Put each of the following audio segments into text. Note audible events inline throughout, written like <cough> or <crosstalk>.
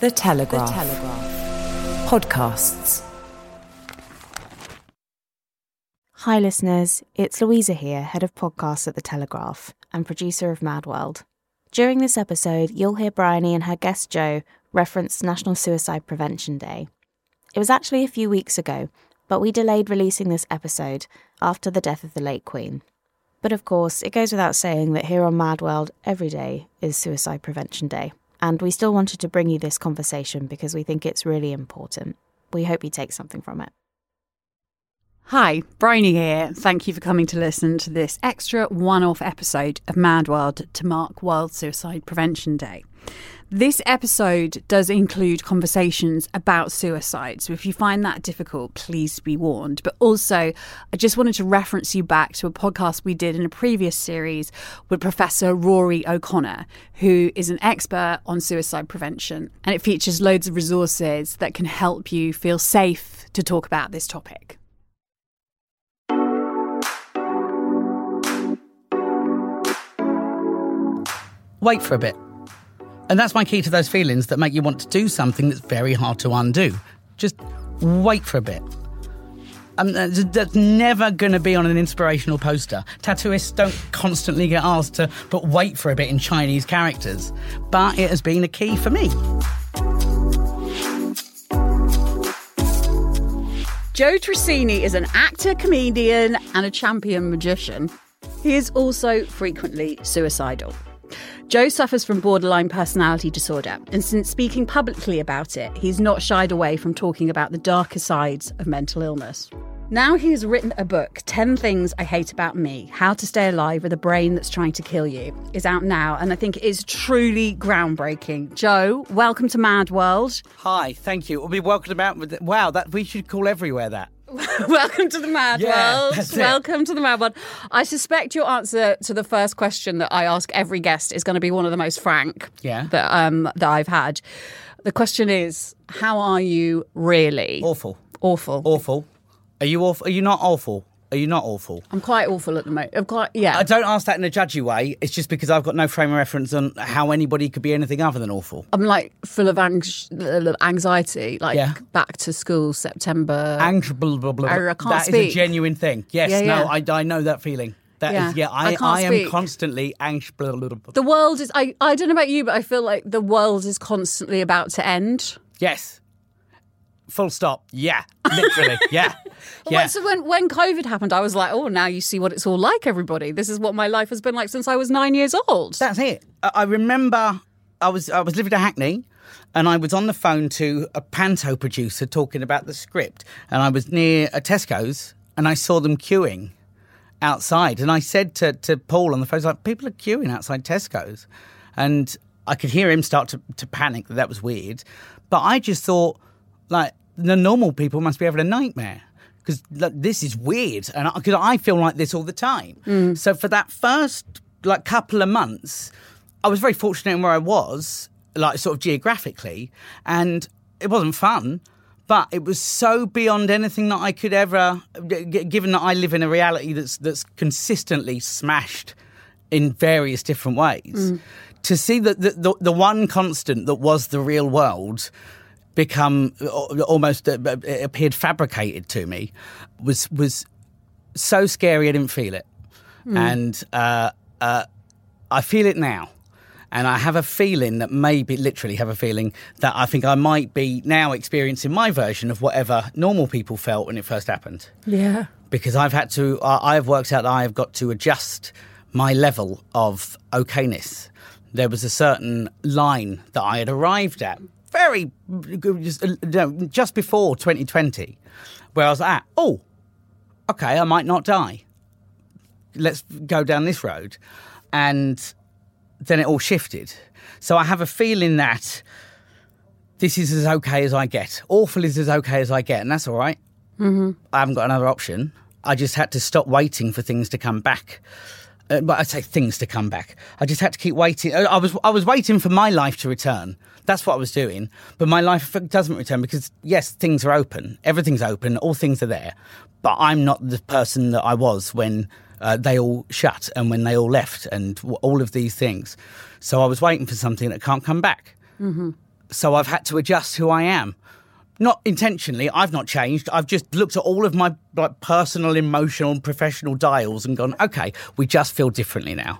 The Telegraph. The Telegraph. Podcasts. Hi, listeners. It's Louisa here, head of podcasts at The Telegraph and producer of Mad World. During this episode, you'll hear Bryony and her guest Joe reference National Suicide Prevention Day. It was actually a few weeks ago, but we delayed releasing this episode after the death of the late Queen. But of course, it goes without saying that here on Mad World, every day is Suicide Prevention Day. And we still wanted to bring you this conversation because we think it's really important. We hope you take something from it. Hi, Bryony here. Thank you for coming to listen to this extra one off episode of Mad World to mark World Suicide Prevention Day. This episode does include conversations about suicide, so if you find that difficult, please be warned. But also, I just wanted to reference you back to a podcast we did in a previous series with Professor Rory O'Connor, who is an expert on suicide prevention, and it features loads of resources that can help you feel safe to talk about this topic. wait for a bit. And that's my key to those feelings that make you want to do something that's very hard to undo. Just wait for a bit. Um, that's never going to be on an inspirational poster. Tattooists don't constantly get asked to but wait for a bit in Chinese characters, but it has been a key for me. Joe Tracini is an actor, comedian, and a champion magician. He is also frequently suicidal. Joe suffers from borderline personality disorder, and since speaking publicly about it, he's not shied away from talking about the darker sides of mental illness. Now he has written a book, 10 Things I Hate About Me How to Stay Alive with a Brain That's Trying to Kill You, is out now, and I think it is truly groundbreaking. Joe, welcome to Mad World. Hi, thank you. We'll be welcomed about with wow, that we should call everywhere that. <laughs> Welcome to the Mad Yeah, World. that's it. Welcome to the Mad World. I suspect your answer to the first question that I ask every guest is going to be one of the most frank Yeah. that um that I've had. The question is, how are you really? Awful. Awful. Awful. Are you awful? Are you not awful? Are you not awful? I'm quite awful at the moment. I'm quite yeah. I don't ask that in a judgy way. It's just because I've got no frame of reference on how anybody could be anything other than awful. I'm like full of ang- uh, anxiety. Like Yeah. back to school September. Ang- blah, blah, blah, I can't That is speak. a genuine thing. Yes, Yeah, no, yeah. I, I know that feeling. That is, Yeah. yeah, I I, I, am constantly anxious. The world is. I I don't know about you, but I feel like the world is constantly about to end. Yes. Full stop. Yeah. Literally. <laughs> yeah. Yeah. So when when COVID happened, I was like, oh, now you see what it's all like. Everybody, this is what my life has been like since I was nine years old. That's it. I remember I was I was living at Hackney and I was on the phone to a panto producer talking about the script and I was near a Tesco's and I saw them queuing outside and I said to, to Paul on the phone, like, people are queuing outside Tesco's and I could hear him start to, to panic that that was weird. But I just thought, like, the normal people must be having a nightmare because like, this is weird, and because I, feel like this all the time. Mm. So for that first like couple of months, I was very fortunate in where I was, like sort of geographically, and it wasn't fun. But it was so beyond anything that I could ever, given that I live in a reality that's that's consistently smashed in various different ways. Mm. To see that the, the the one constant that was the real world become almost uh, appeared fabricated to me was was so scary I didn't feel it, and uh, uh, I feel it now. And I have a feeling that maybe, literally, have a feeling that I think I might be now experiencing my version of whatever normal people felt when it first happened yeah. because I've had to, I I've worked out that I've got to adjust my level of okayness. There was a certain line that I had arrived at very, just, uh, just before 2020, where I was at, oh, okay, I might not die. Let's go down this road. And then it all shifted. So I have a feeling that this is as okay as I get. Awful is as okay as I get, and that's all right. I haven't got another option. I just had to stop waiting for things to come back. Uh, but I say things to come back. I just had to keep waiting. I I was I was waiting for my life to return. That's what I was doing. But my life doesn't return because yes, things are open. Everything's open. All things are there. But I'm not the person that I was when uh, they all shut and when they all left and w- all of these things. So I was waiting for something that can't come back. so I've had to adjust who I am. Not intentionally, I've not changed. I've just looked at all of my like personal, emotional, and professional dials and gone, okay, we just feel differently now.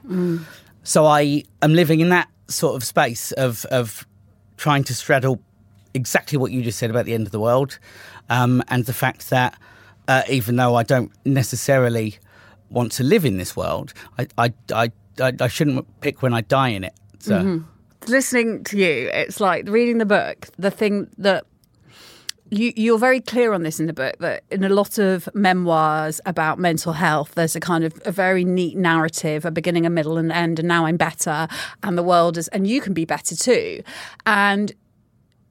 So I am living in that sort of space of of trying to straddle exactly what you just said about the end of the world, um, and the fact that uh, even though I don't necessarily want to live in this world, I I I, I, shouldn't pick when I die in it. So listening to you, it's like reading the book. The thing that you, you're very clear on this in the book that in a lot of memoirs about mental health, there's a kind of a very neat narrative, a beginning, a middle, and end, and now I'm better, and the world is, and you can be better too. And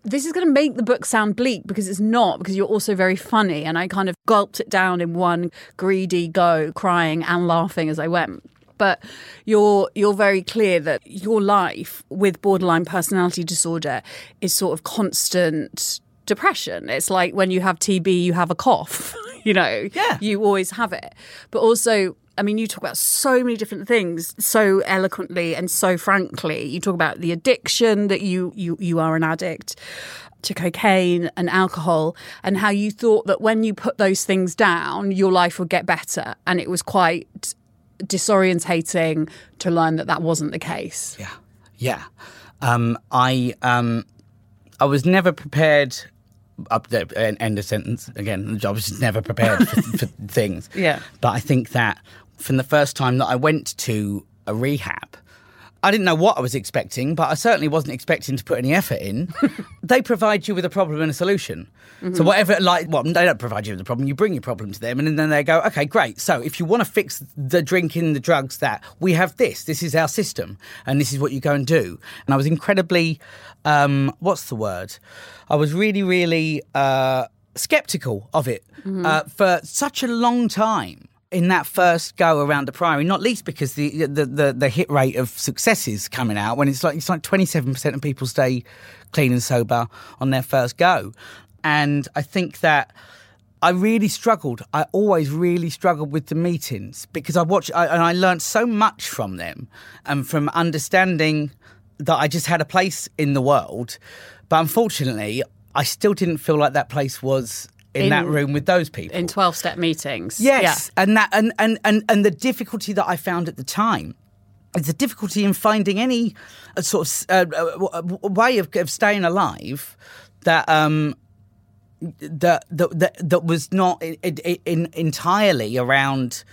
this is going to make the book sound bleak because it's not, because you're also very funny. And I kind of gulped it down in one greedy go, crying and laughing as I went. But you're you're very clear that your life with borderline personality disorder is sort of constant depression. It's like when you have TB, you have a cough. <laughs> you know, Yeah. you always have it. But also, I mean, you talk about so many different things so eloquently and so frankly. You talk about the addiction that you you you are an addict to cocaine and alcohol and how you thought that when you put those things down your life would get better and it was quite disorientating to learn that that wasn't the case. Yeah, yeah. Um, I um, I was never prepared. Up end of sentence again. I was just never prepared for, <laughs> for things. Yeah. But I think that from the first time that I went to a rehab, I didn't know what I was expecting, but I certainly wasn't expecting to put any effort in. <laughs> they provide you with a problem and a solution. So whatever, like, well, they don't provide you with a problem. You bring your problem to them, and then they go, okay, great. So if you want to fix the drinking, the drugs, that we have this. This is our system, and this is what you go and do. And I was incredibly, um, what's the word? I was really, really uh, skeptical of it uh, for such a long time in that first go around the Priory, not least because the, the the the hit rate of success is coming out when it's like it's like twenty seven percent of people stay clean and sober on their first go, and I think that. I really struggled. I always really struggled with the meetings because I watched I, and I learned so much from them and from understanding that I just had a place in the world. But unfortunately, I still didn't feel like that place was in, In- that room with those people. In 12 step meetings. Yes, and that and, and and and the difficulty that I found at the time is the difficulty in finding any uh, sort of uh, uh, way of, of staying alive that um that that that, that was not in, in, entirely around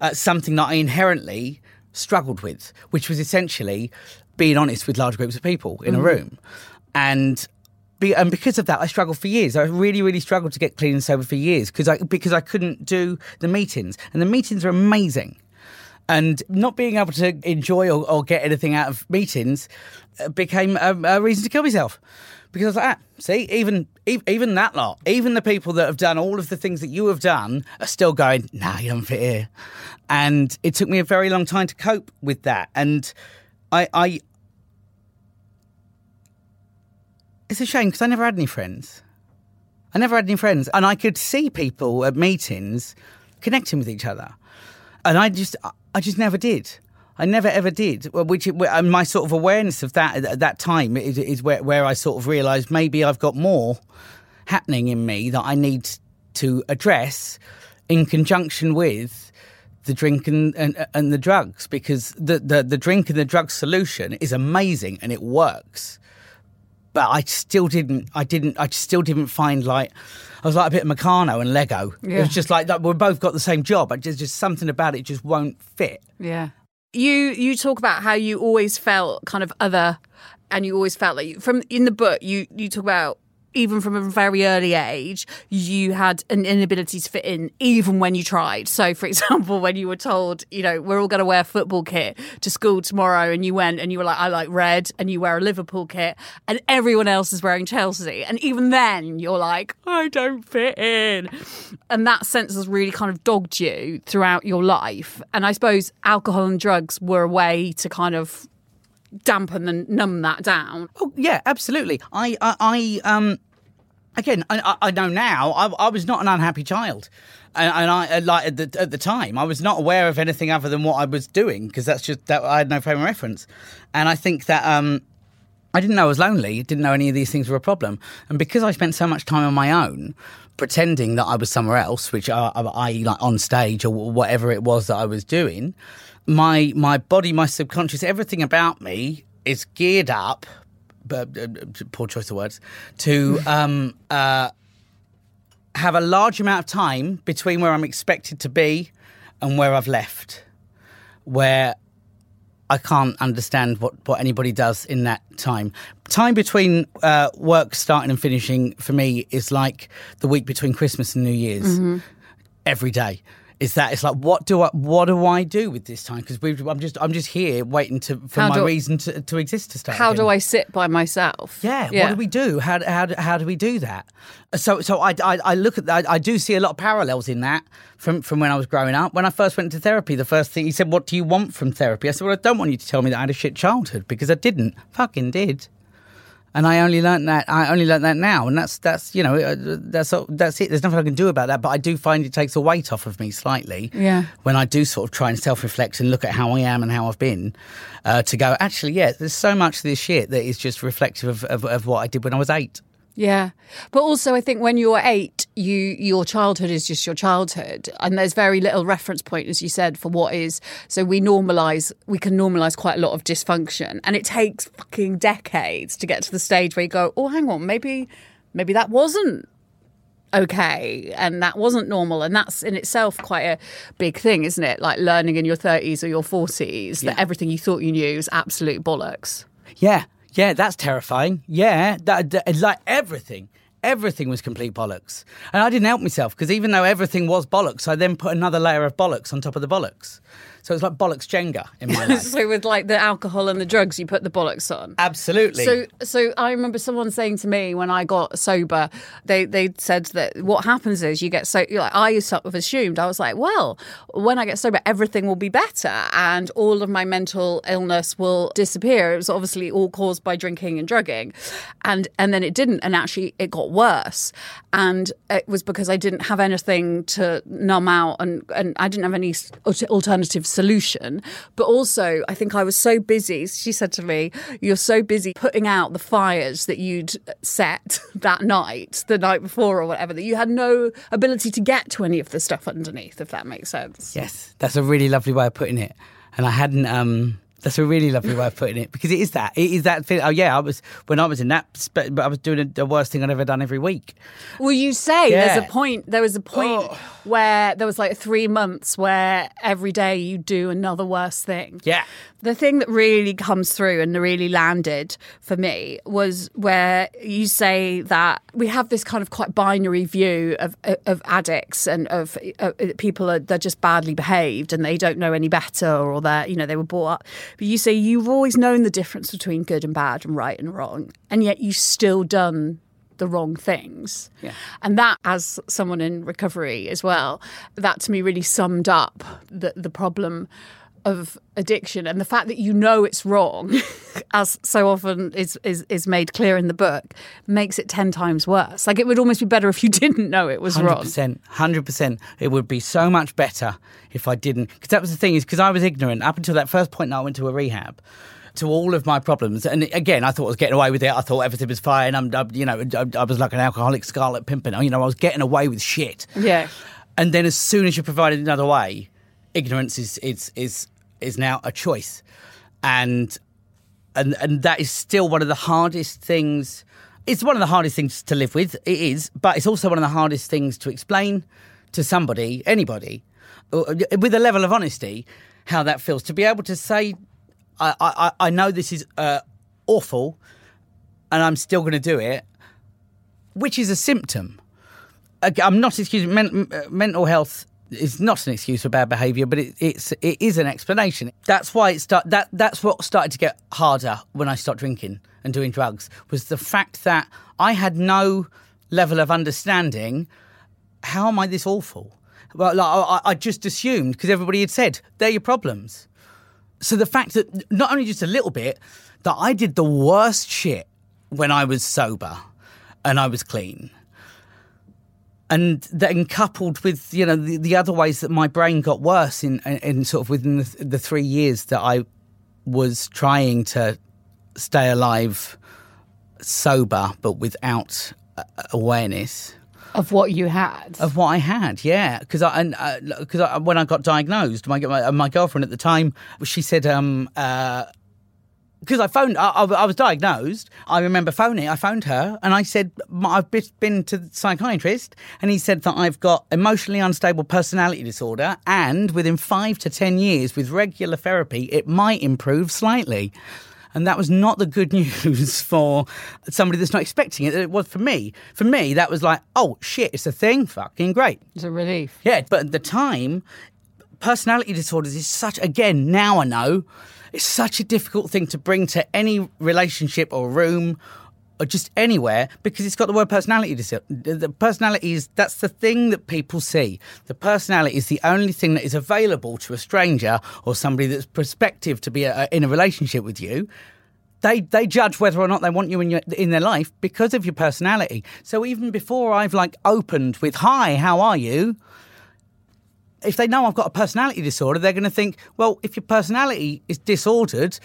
uh, something that I inherently struggled with, which was essentially being honest with large groups of people in a room, and. Be, and because of that, I struggled for years. I really, really struggled to get clean and sober for years because I because I couldn't do the meetings, and the meetings are amazing. And not being able to enjoy or, or get anything out of meetings uh, became a, a reason to kill myself. Because I was like, ah, see, even even that lot, even the people that have done all of the things that you have done are still going, nah, you don't fit here. And it took me a very long time to cope with that. And I, I it's a shame because I never had any friends. I never had any friends, and I could see people at meetings connecting with each other, and I just, I just never did. I never ever did. Which and my sort of awareness of that at that time is, is where where I sort of realised maybe I've got more happening in me that I need to address in conjunction with the drink and, and, and the drugs because the, the, the drink and the drug solution is amazing and it works but I still didn't. I didn't. I still didn't find like I was like a bit of Meccano and Lego. It was just like that. We both got the same job. but just just something about it just won't fit. Yeah. You you talk about how you always felt kind of other and you always felt like you, from in the book you you talk about even from a very early age you had an inability to fit in even when you tried. So for example when you were told you know we're all going to wear football kit to school tomorrow and you went and you were like I like red and you wear a Liverpool kit and everyone else is wearing Chelsea and even then you're like I don't fit in. And that sense has really kind of dogged you throughout your life. And I suppose alcohol and drugs were a way to kind of dampen and numb that down Oh yeah, absolutely. I I, I um again I, I- I know now I, I was not an unhappy child. And, and I uh, like at the, at the time I was not aware of anything other than what I was doing because that's just that I had no frame of reference, and I think that um, I didn't know I was lonely, didn't know any of these things were a problem. And because I spent so much time on my own, pretending that I was somewhere else, which I, I like on stage or whatever it was that I was doing, my my body, my subconscious, everything about me is geared up. But, uh, poor choice of words. To <laughs> um, uh, have a large amount of time between where I'm expected to be and where I've left, where I can't understand what, what anybody does in that time. Time between uh, work starting and finishing for me is like the week between Christmas and New Year's Mm-hmm. every day. Is that it's like what do I what do I do with this time? Because I'm just I'm just here waiting to for How my reason to, to exist to start. How again. do I sit by myself? Yeah, yeah, what do we do? How, how, do- how do we do that? So so I, I, I look at that. I do see a lot of parallels in that from, from when I was growing up. When I first went to therapy, the first thing he said, "What do you want from therapy?" I said, "Well, I don't want you to tell me that I had a shit childhood because I didn't. Fucking did." And I only learned that. I only learned that now, and that's that's you know uh, that's that's it. There's nothing I can do about that. But I do find it takes a weight off of me slightly. Yeah. When I do sort of try and self reflect and look at how I am and how I've been, uh, to go actually, yeah, there's so much of this shit that is just reflective of, of, of what I did when I was eight. Yeah, but also I think when you're eight, you your childhood is just your childhood, and there's very little reference point, as you said, for what is. So we normalize, we can normalize quite a lot of dysfunction, and it takes fucking decades to get to the stage where you go, oh, hang on, maybe, maybe that wasn't okay and that wasn't normal. And that's in itself quite a big thing isn't it? Like learning in your 30s or your 40s that everything you thought you knew is absolute bollocks. Yeah, yeah, that's terrifying. Yeah, that, that like everything. Everything was complete bollocks. And I didn't help myself because even though everything was bollocks, I then put another layer of bollocks on top of the bollocks. So it's like bollocks Jenga in my <laughs> life. so with like the alcohol and the drugs you put the bollocks on Absolutely. So, so I remember someone saying to me when I got sober, they they said that what happens is you get so. Like, I sort of assumed I was like, well, when I get sober, everything will be better, and all of my mental illness will disappear. It was obviously all caused by drinking and drugging, and and then it didn't, and actually it got worse, and it was because I didn't have anything to numb out, and and I didn't have any s- alter- alternative solution. But also, I think I was so busy. She said to me, "You're so busy putting out the fires that you'd set <laughs> that night, the night before, or whatever, that you had no ability to get to any of the stuff underneath. If that makes sense." Yes, that's a really lovely way of putting it. And I hadn't. um That's a really lovely way of putting it because it is that. It is that. Thing. Oh yeah, I was when I was in that. But I was doing the worst thing I'd ever done every week. Well, you say there's a point. There was a point Oh. where there was like three months where every day you do another worse thing. Yeah. The thing that really comes through and really landed for me was where you say that we have this kind of quite binary view of of addicts and of uh, people are they're just badly behaved and they don't know any better or they're you know they were brought up. But you say you've always known the difference between good and bad and right and wrong, and yet you've still done the wrong things. Yeah. And that, as someone in recovery as well, that to me really summed up the, the problem of addiction and the fact that you know it's wrong, <laughs> as so often is, is is made clear in the book, makes it ten times worse. Like it would almost be better if you <laughs> didn't know it was Hundred wrong. percent, hundred percent. It would be so much better if I didn't. Because that was the thing is because I was ignorant up until that first point that I went to a rehab. To all of my problems, and again, I thought I was getting away with it. I thought everything was fine. I'm, I, you know, I, I was like an alcoholic Scarlet Pimpernel. You know, I was getting away with shit. Yeah. And then as soon as you're provided another way, ignorance is is is is now a choice, and and and that is still one of the hardest things. It's one of the hardest things to live with. It is, but it's also one of the hardest things to explain to somebody, anybody, with a level of honesty, how that feels. To be able to say, I I, I know this is uh, awful, and I'm still going to do it, which is a symptom. I'm not excusing men, uh, mental health is not an excuse for bad behaviour, but it, it's it is an explanation. That's why it start that that's what started to get harder when I stopped drinking and doing drugs was the fact that I had no level of understanding. How am I this awful? Well, like, I, I just assumed because everybody had said they're your problems. So the fact that not only just a little bit that I did the worst shit when I was sober and I was clean and then coupled with you know the, the other ways that my brain got worse in in sort of within the, the three years that I was trying to stay alive sober, but without uh, awareness Of what you had. of what I had. Yeah, because I because I, when I got diagnosed, my my, my girlfriend at the time, she said, um, uh, because I phoned, I, I was diagnosed. I remember phoning. I phoned her and I said I've been to the psychiatrist, and he said that I've got emotionally unstable personality disorder, and within five to ten years, with regular therapy, it might improve slightly. And that was not the good <laughs> news for somebody that's not expecting it. It was for me. For me, that was like, oh shit, it's a thing. Fucking great. It's a relief. Yeah, but at the time, personality disorders is such, again, now I know, it's such a difficult thing to bring to any relationship or room or just anywhere because it's got the word personality. The personality is, that's the thing that people see. The personality is the only thing that is available to a stranger or somebody that's prospective to be a, in a relationship with you they they judge whether or not they want you in your in their life because of your personality. So even before I've like opened with "Hi, how are you?" If they know I've got a personality disorder, they're going to think, "Well, if your personality is disordered,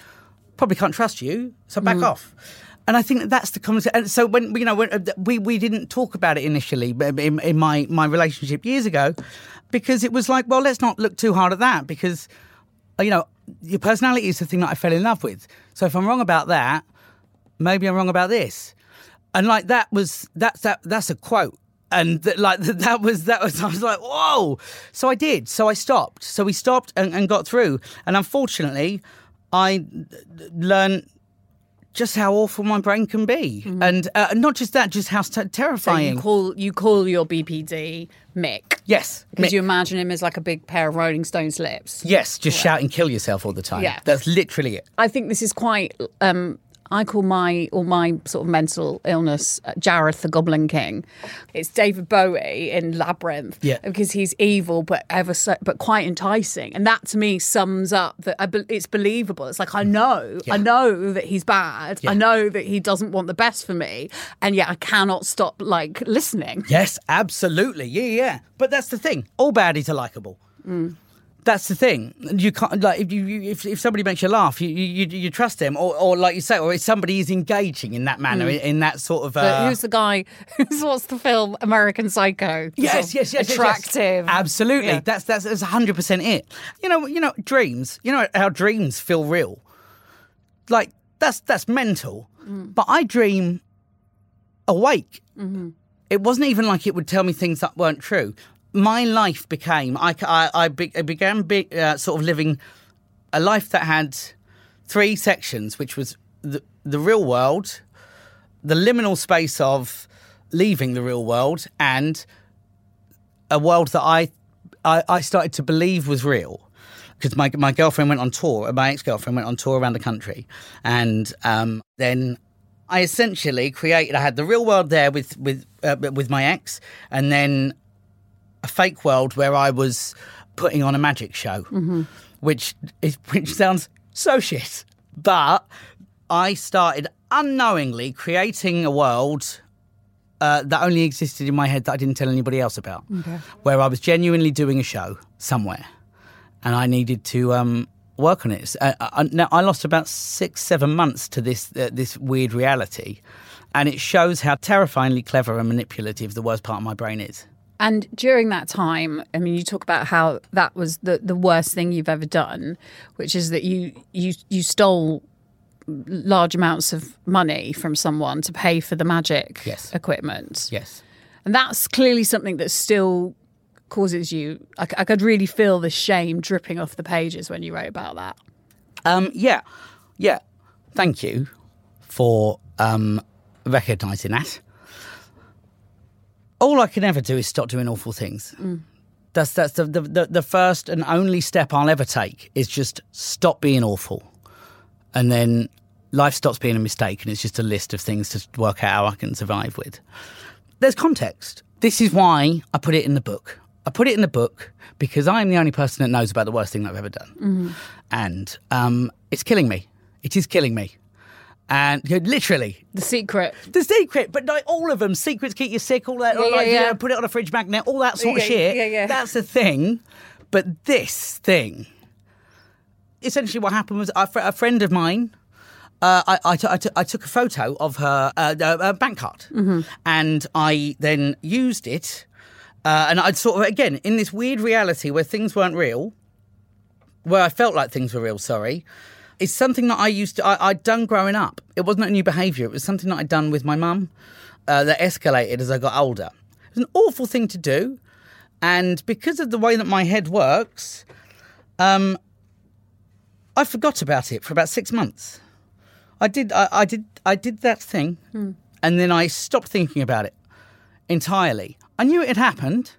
probably can't trust you, so back off." And I think that that's the conversation. And so when you know when, uh, we we didn't talk about it initially in, in my my relationship years ago, because it was like, well, let's not look too hard at that because you know, your personality is the thing that I fell in love with. So if I'm wrong about that, maybe I'm wrong about this. And like that was that's that that's a quote. And th- like that was that was <laughs> I was like whoa. So I did. So I stopped. So we stopped and, and got through. And unfortunately, I learned just how awful my brain can be, and uh, not just that, just how t- So you terrifying. call you call your BPD Mick yes, because you imagine him as like a big pair of Rolling Stones lips. yes, just shouting "kill yourself" all the time. Yeah. that's literally it. I think this is quite. Um, I call my or my sort of mental illness uh, Jareth the Goblin King. It's David Bowie in Labyrinth, Yeah. because he's evil but ever so but quite enticing, and that to me sums up that I be- it's believable. It's like I know, I know that he's bad, I know that he doesn't want the best for me, and yet I cannot stop like listening. Yes, absolutely. Yeah, yeah. But that's the thing. All baddies are likable. That's the thing. You can't like if you, you if, if somebody makes you laugh, you you, you trust them, or, or like you say, or if somebody is engaging in that manner, in, in that sort of. But Uh, who's the guy? <laughs> Who's what's the film American Psycho? Yes, yes, yes, yes, yes. attractive. Absolutely, Yeah. that's that's that's hundred percent it. You know, you know, dreams. You know how dreams feel real. Like that's that's mental. Mm. But I dream awake. Mm-hmm. It wasn't even like it would tell me things that weren't true. My life became I I, I, be, I began be, uh, sort of living a life that had three sections, which was the the real world, the liminal space of leaving the real world, and a world that I, I, I started to believe was real. Because my, my girlfriend went on tour, my ex girlfriend went on tour around the country. And um, then I essentially created, I had the real world there with, with, uh, with my ex, and then a fake world where I was putting on a magic show, which, is, which sounds so shit. But I started unknowingly creating a world uh, that only existed in my head that I didn't tell anybody else about. Where I was genuinely doing a show somewhere, and I needed to um, work on it. Uh, I, now I lost about six, seven months to this uh, this weird reality, and it shows how terrifyingly clever and manipulative the worst part of my brain is. And during that time, I mean, you talk about how that was the, the worst thing you've ever done, which is that you you you stole large amounts of money from someone to pay for the magic Yes. equipment. Yes. And that's clearly something that still causes you. I could really feel the shame dripping off the pages when you wrote about that. Um, yeah, yeah. Thank you for um, recognising that. All I can ever do is stop doing awful things. That's that's the, the the first and only step I'll ever take is just stop being awful, and then life stops being a mistake, and it's just a list of things to work out how I can survive with. There's context. This is why I put it in the book. I put it in the book because I'm the only person that knows about the worst thing that I've ever done, and um, it's killing me. It is killing me, and you know, literally The secret. the secret, but like all of them, secrets keep you sick, all that, Yeah, like, yeah, you yeah. know, put it on a fridge magnet, all that sort of shit. yeah, yeah. That's the thing. But this thing, essentially, what happened was a, fr- a friend of mine uh, I, I, t- I, t- I took a photo of her uh, uh, uh, bank card and I then used it. Uh, and I'd sort of, again, in this weird reality where things weren't real, where I felt like things were real, sorry, is something that I used to, I, I'd done growing up. It wasn't a new behaviour, it was something that I'd done with my mum uh, that escalated as I got older. It was an awful thing to do. And because of the way that my head works, um, I forgot about it for about six months. I did, I, I did, I did that thing, and then I stopped thinking about it entirely. I knew it had happened.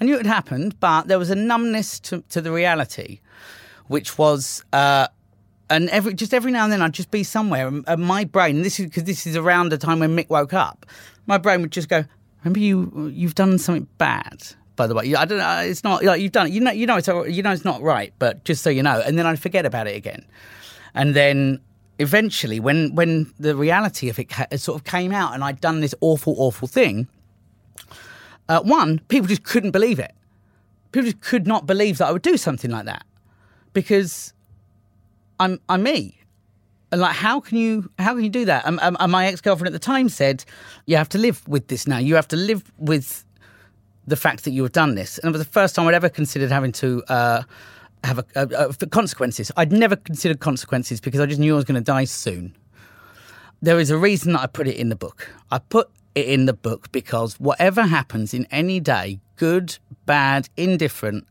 I knew it had happened, but there was a numbness to, to the reality, which was, uh, and every just every now and then I'd just be somewhere, and, and my brain. This is because this is around the time when Mick woke up. My brain would just go, "Remember you? You've done something bad." By the way, I don't know. It's not like you've done. You know, you know it's you know it's not right, but just so you know. And then I'd forget about it again, and then eventually, when when the reality of it ca- sort of came out, and I'd done this awful, awful thing. Uh, one, people just couldn't believe it. People just could not believe that I would do something like that because I'm I'm me. And like, how can you how can you do that? And, and my ex girlfriend at the time said, "You have to live with this now. You have to live with the fact that you have done this." And it was the first time I'd ever considered having to uh, have a, a, a, consequences. I'd never considered consequences because I just knew I was going to die soon. There is a reason that I put it in the book. I put it in the book because whatever happens in any day, good, bad, indifferent,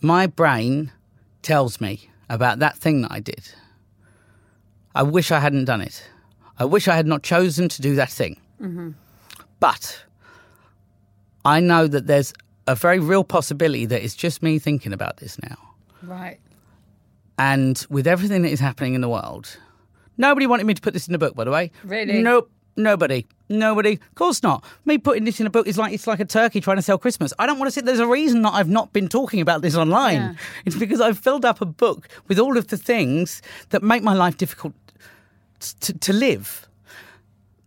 my brain tells me about that thing that I did. I wish I hadn't done it. I wish I had not chosen to do that thing. Mm-hmm. But I know that there's a very real possibility that it's just me thinking about this now. Right. And with everything that is happening in the world, nobody wanted me to put this in the book, by the way. Really? Nope. Nobody. Nobody. Of course not. Me putting this in a book is like it's like a turkey trying to sell Christmas. I don't want to sit. There's a reason that I've not been talking about this online. Yeah. It's because I've filled up a book with all of the things that make my life difficult to, to live.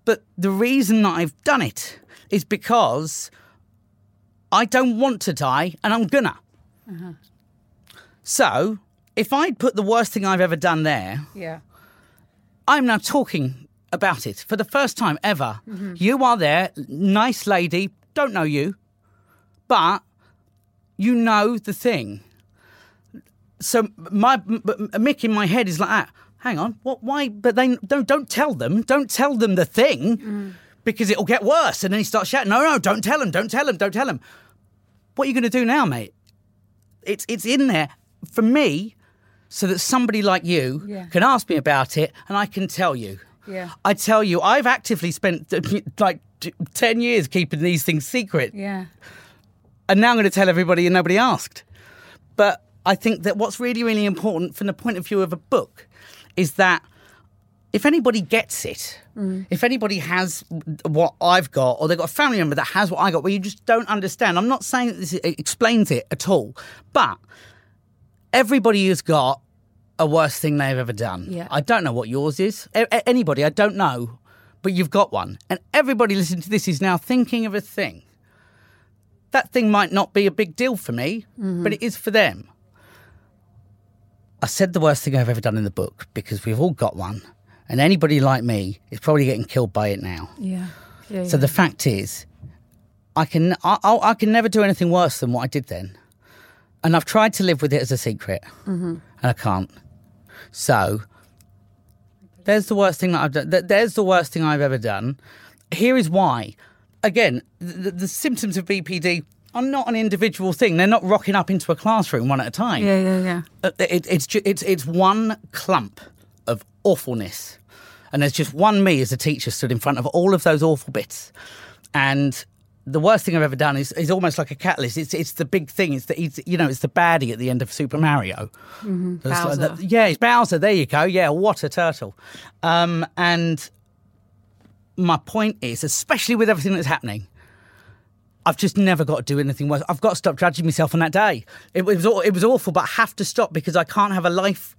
But the reason that I've done it is because I don't want to die and I'm gonna. Uh-huh. So if I'd put the worst thing I've ever done there, Yeah. I'm now talking about it for the first time ever. You are there, nice lady, don't know you, but you know the thing. So my Mick in my head is like that. Hang on, what? Why? But they don't don't tell them. Don't tell them the thing because it'll get worse. And then he starts shouting, "No, no, don't tell him! Don't tell him! Don't tell him!" What are you going to do now, mate? It's it's in there for me, so that somebody like you Yeah. can ask me about it, and I can tell you. Yeah. I tell you, I've actively spent <laughs> like ten years keeping these things secret, Yeah. and now I'm going to tell everybody, and nobody asked. But I think that what's really, really important from the point of view of a book is that if anybody gets it, mm. if anybody has what I've got, or they've got a family member that has what I got, where you just don't understand, I'm not saying that this explains it at all, but everybody has got a worse thing they've ever done. Yeah. I don't know what yours is. A- anybody, I don't know, but you've got one. And everybody listening to this is now thinking of a thing. That thing might not be a big deal for me, mm-hmm. but it is for them. I said the worst thing I've ever done in the book because we've all got one. And anybody like me is probably getting killed by it now. Yeah. Yeah. So the fact is, I can I, I, I can never do anything worse than what I did then, and I've tried to live with it as a secret, mm-hmm. and I can't. So there's the worst thing that I've done. There's the worst thing I've ever done. Here is why. Again, the, the symptoms of BPD are not an individual thing. They're not rocking up into a classroom one at a time. yeah. Yeah. Yeah. Uh, It, it's, it's, it's one clump of awfulness. And there's just one me as a teacher stood in front of all of those awful bits. And the worst thing I've ever done is, is almost like a catalyst. It's, it's the big thing. It's the, it's, you know, it's the baddie at the end of Super Mario. Like Bowser. the- yeah, it's Bowser. There you go. Yeah, what a turtle. Um, and my point is, especially with everything that's happening, I've just never got to do anything worse. I've got to stop judging myself on that day. It was it was awful, but I have to stop because I can't have a life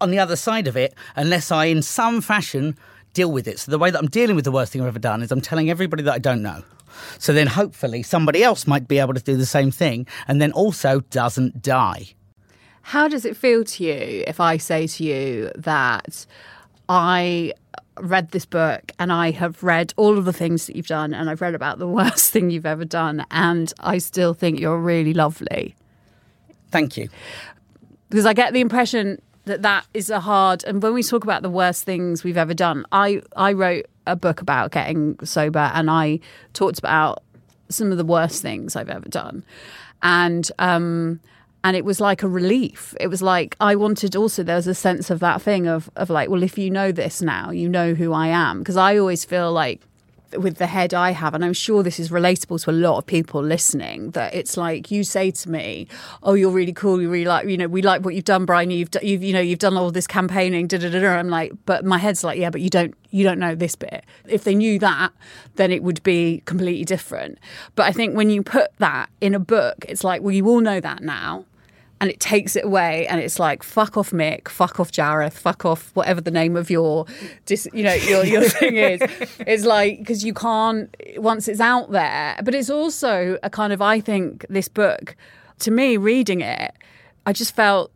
on the other side of it unless I, in some fashion, deal with it. So the way that I'm dealing with the worst thing I've ever done is I'm telling everybody that I don't know. So then hopefully somebody else might be able to do the same thing and then also doesn't die. How does it feel to you if I say to you that I read this book and I have read all of the things that you've done and I've read about the <laughs> worst thing you've ever done and I still think you're really lovely Thank you. because I get the impression that that is a hard and when we talk about the worst things we've ever done I I wrote a book about getting sober and I talked about some of the worst things I've ever done. And um and it was like a relief. It was like I wanted also there was a sense of that thing of of like well if you know this now you know who I am. Because I always feel like with the head I have, and I'm sure this is relatable to a lot of people listening, that it's like you say to me, "Oh, you're really cool. You really like, you know, we like what you've done, Brian. You've, you've, you know, you've done all this campaigning." Da, da, da, da. I'm like, but my head's like, yeah, but you don't, you don't know this bit. If they knew that, then it would be completely different. But I think when you put that in a book, it's like, well, you all know that now and it takes it away and it's like fuck off Mick, fuck off Jareth, fuck off whatever the name of your dis, you know your your <laughs> thing is. It's like because you can't once it's out there. But it's also a kind of I think this book to me reading it, I just felt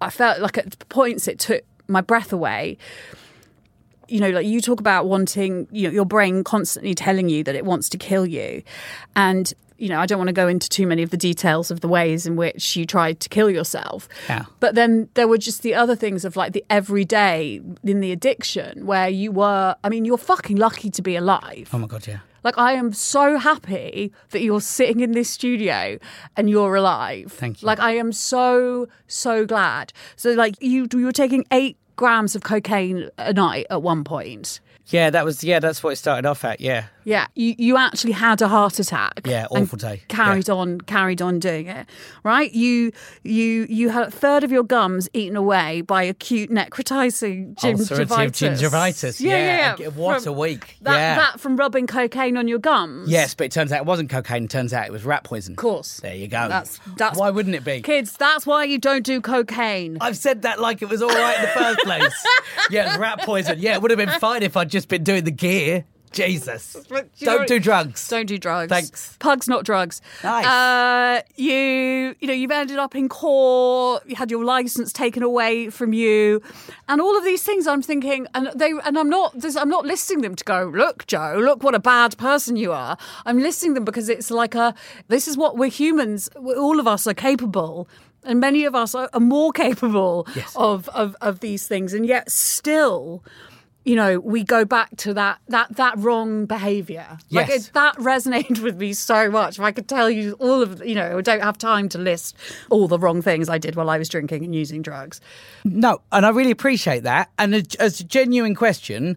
I felt like at points it took my breath away you know, like you talk about wanting, you know, your brain constantly telling you that it wants to kill you. And, you know, I don't want to go into too many of the details of the ways in which you tried to kill yourself. Yeah. But then there were just the other things of like the everyday in the addiction where you were, I mean, you're fucking lucky to be alive. Oh my god, yeah. Like I am so happy that you're sitting in this studio and you're alive. Thank you. Like I am so so glad. So like you you were taking 8 grams of cocaine a night at one point. Yeah, that was yeah, that's what it started off at. Yeah, Yeah, you, you actually had a heart attack. Yeah, awful day. Carried on, carried on doing it. Right? You you you had a third of your gums eaten away by acute necrotizing oh, ulcerative gingivitis. gingivitis. Yeah, yeah. yeah. What From- a week. That, yeah. that from rubbing cocaine on your gums. Yes, but it turns out it wasn't cocaine. It turns out it was rat poison. Of course. There you go. That's that's Why wouldn't it be? Kids, that's why you don't do cocaine. I've said that like it was all right in the first place. yeah, it was rat poison. Yeah, it would have been fine if I'd just been doing the gear. Jesus. <laughs> But Don't do drugs. Don't do drugs. Thanks. Pugs, not drugs. Nice. Uh, you, you know, you've ended up in court. You had your license taken away from you, and all of these things. I'm thinking, and they, and I'm not, this, I'm not listing them to go. Look, Joe, look what a bad person you are. I'm listing them because it's like a. This is what we're humans. All of us are capable. And many of us are, are more capable of, of, of these things, and yet still, you know, we go back to that that that wrong behaviour. Like Yes. it, that resonated with me so much. If I could tell you all of, you know, I don't have time to list all the wrong things I did while I was drinking and using drugs. No, and I really appreciate that. And as a genuine question,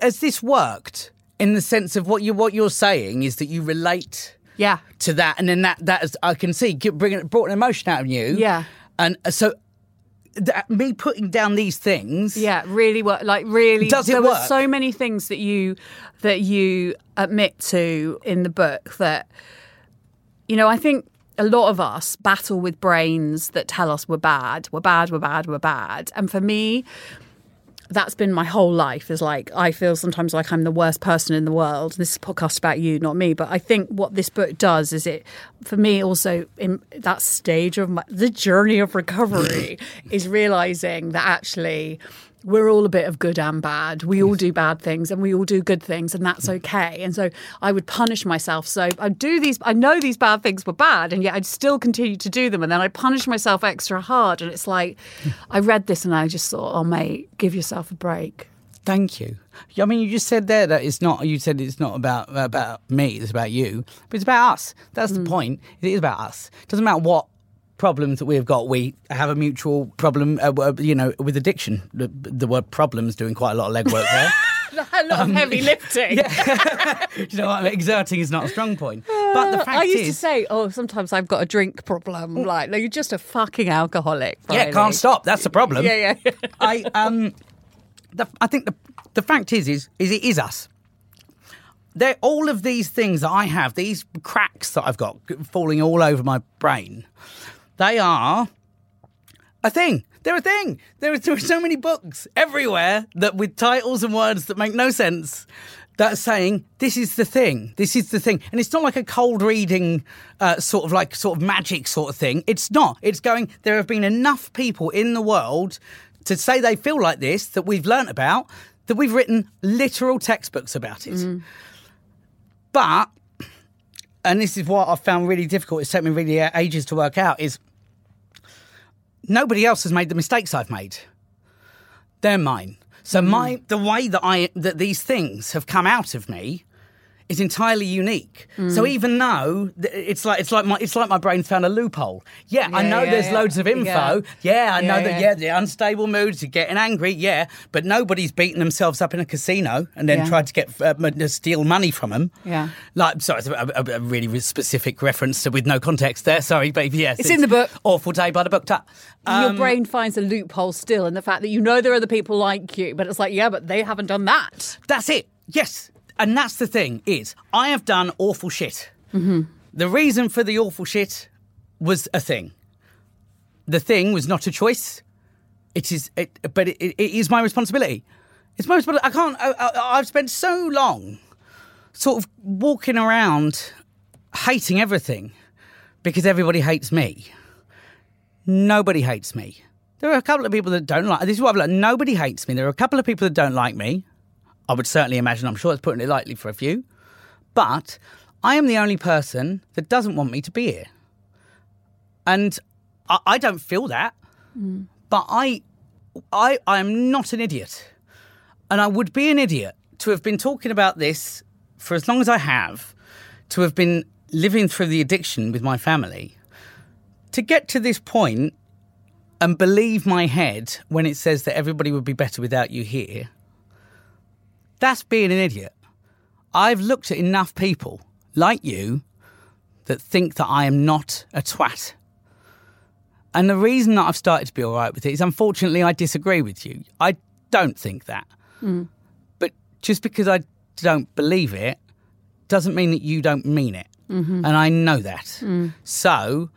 has this worked in the sense of what you what you're saying is that you relate Yeah, to that, and then that that is I can see bringing brought an emotion out of you. Yeah. and uh, so that, me putting down these things. yeah, really work. Like really, Does it there were so many things that you that you admit to in the book that you know. I think a lot of us battle with brains that tell us we're bad, we're bad, we're bad, we're bad, and for me. That's been my whole life is like I feel sometimes like I'm the worst person in the world. This is a podcast about you, not me. But I think what this book does is it, for me, also in that stage of my, the journey of recovery <laughs> is realizing that actually we're all a bit of good and bad. We all do bad things and we all do good things, and that's okay. And so I would punish myself. So I do these. I know these bad things were bad, and yet I'd still continue to do them. And then I punish myself extra hard. And it's like <laughs> I read this and I just thought, oh mate, give yourself a break. Thank you. I mean, you just said there that it's not. You said it's not about about me. It's about you. But it's about us. That's Mm. the point. It is about us. It doesn't matter what problems that we've got. We have a mutual problem. Uh, uh, you know, with addiction. The, the word problems doing quite a lot of legwork there. <laughs> A lot of heavy lifting. <laughs> <laughs> Do you know what? I mean? Exerting is not a strong point. But the fact I used is, to say, oh, sometimes I've got a drink problem. Like, no, you're just a fucking alcoholic. yeah, can't stop. That's the problem. Yeah, yeah, yeah. I um, the, I think the the fact is is is it is us. They're all of these things that I have, these cracks that I've got falling all over my brain. They are a thing. They're a thing. There are, there are so many books everywhere that with titles and words that make no sense that are saying this is the thing. This is the thing, and it's not like a cold reading, uh, sort of like sort of magic sort of thing. It's not. It's going. There have been enough people in the world to say they feel like this that we've learnt about, that we've written literal textbooks about it. But, and this is what I've found really difficult, it's taken me really ages to work out, is nobody else has made the mistakes I've made. They're mine. So hmm. my the way that I that these things have come out of me is entirely unique. So even though it's like it's like my it's like my brain found a loophole. Yeah, I know yeah, there's yeah. loads of info. Yeah. Yeah, I know that yeah. yeah, the unstable moods, you're getting angry, yeah, but nobody's beating themselves up in a casino and then Yeah. tried to get uh, to steal money from them. Yeah. Like, sorry, it's a, a, a really specific reference with no context there. Sorry, baby. Yes, It's in the book. Awful day by the book. Your Um, brain finds a loophole still in the fact that you know there are other people like you, but it's like, yeah, but they haven't done that. That's it. Yes. And that's the thing is, I have done awful shit. Mm-hmm. The reason for the awful shit was a thing. The thing was not a choice. It is, it, but it, it is my responsibility. It's my responsibility. I can't. I, I, I've spent so long, sort of walking around, hating everything, because everybody hates me. Nobody hates me. There are a couple of people that don't like. This is what I've learned. Nobody hates me. There are a couple of people that don't like me. I would certainly imagine, I'm sure it's putting it lightly for a few. But I am the only person that doesn't want me to be here. And I, I don't feel that. Mm. But I, I, I am not an idiot. And I would be an idiot to have been talking about this for as long as I have, to have been living through the addiction with my family, to get to this point and believe my head when it says that everybody would be better without you here, that's being an idiot. I've looked at enough people like you that think that I am not a twat. And the reason that I've started to be all right with it is unfortunately I disagree with you. I don't think that. Hmm. But just because I don't believe it doesn't mean that you don't mean it. Mm-hmm. And I know that. Hmm. So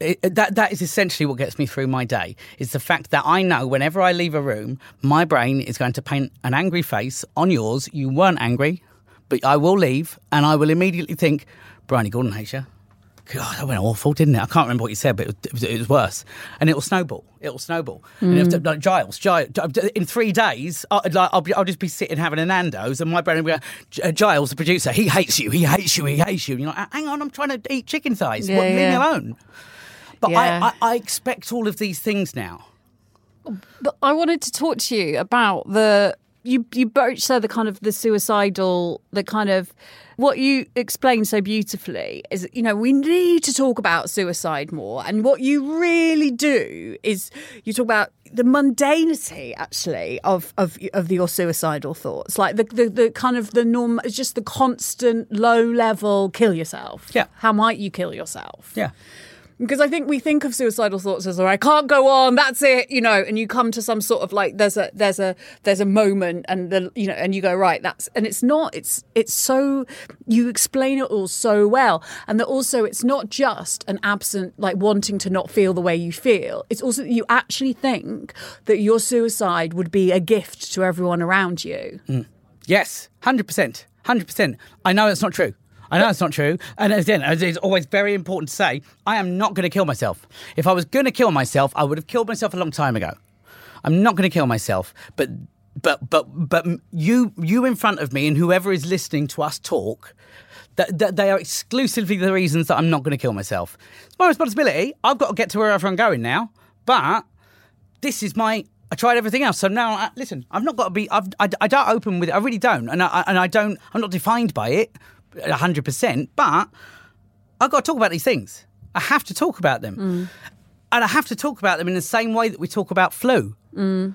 it, that that is essentially what gets me through my day. Is the fact that I know whenever I leave a room, my brain is going to paint an angry face on yours. You weren't angry, but I will leave, and I will immediately think, Bryony Gordon hates you. God, that went awful, didn't it? I can't remember what you said, but it was, it was worse. And it'll snowball. It'll snowball. And if, like Giles, Giles, in three days, I, like, I'll, be, I'll just be sitting having a Nando's, and my brain will be going, "Uh, Giles, the producer, he hates you, he hates you, he hates you. And you're like, hang on, I'm trying to eat chicken thighs. Yeah, what, Leave me alone. But Yeah. I, I, I expect all of these things now. But I wanted to talk to you about the you you both said the kind of the suicidal the kind of what you explained so beautifully is you know we need to talk about suicide more and what you really do is you talk about the mundanity actually of of of your suicidal thoughts like the the, the kind of the norm just the constant low level kill yourself Yeah. how might you kill yourself Yeah. Because I think we think of suicidal thoughts as, "Oh, I can't go on. That's it," you know. And you come to some sort of like there's a there's a there's a moment, and the you know, and you go right. That's and it's not. It's it's so you explain it all so well, and that also it's not just an absent like wanting to not feel the way you feel. It's also that you actually think that your suicide would be a gift to everyone around you. Mm. Yes, hundred percent, hundred percent. I know it's not true. I know it's not true. And again, as it's always very important to say, I am not going to kill myself. If I was going to kill myself, I would have killed myself a long time ago. I'm not going to kill myself, but but but but you you in front of me and whoever is listening to us talk. That, that they are exclusively the reasons that I'm not going to kill myself. It's my responsibility. I've got to get to wherever I'm going now. But this is my I tried everything else. So now, I, listen, I've not got to be. I've, I, I don't open with it. I really don't, and I and I don't. I'm not defined by it, hundred percent. But I've got to talk about these things. I have to talk about them, mm. and I have to talk about them in the same way that we talk about flu, mm.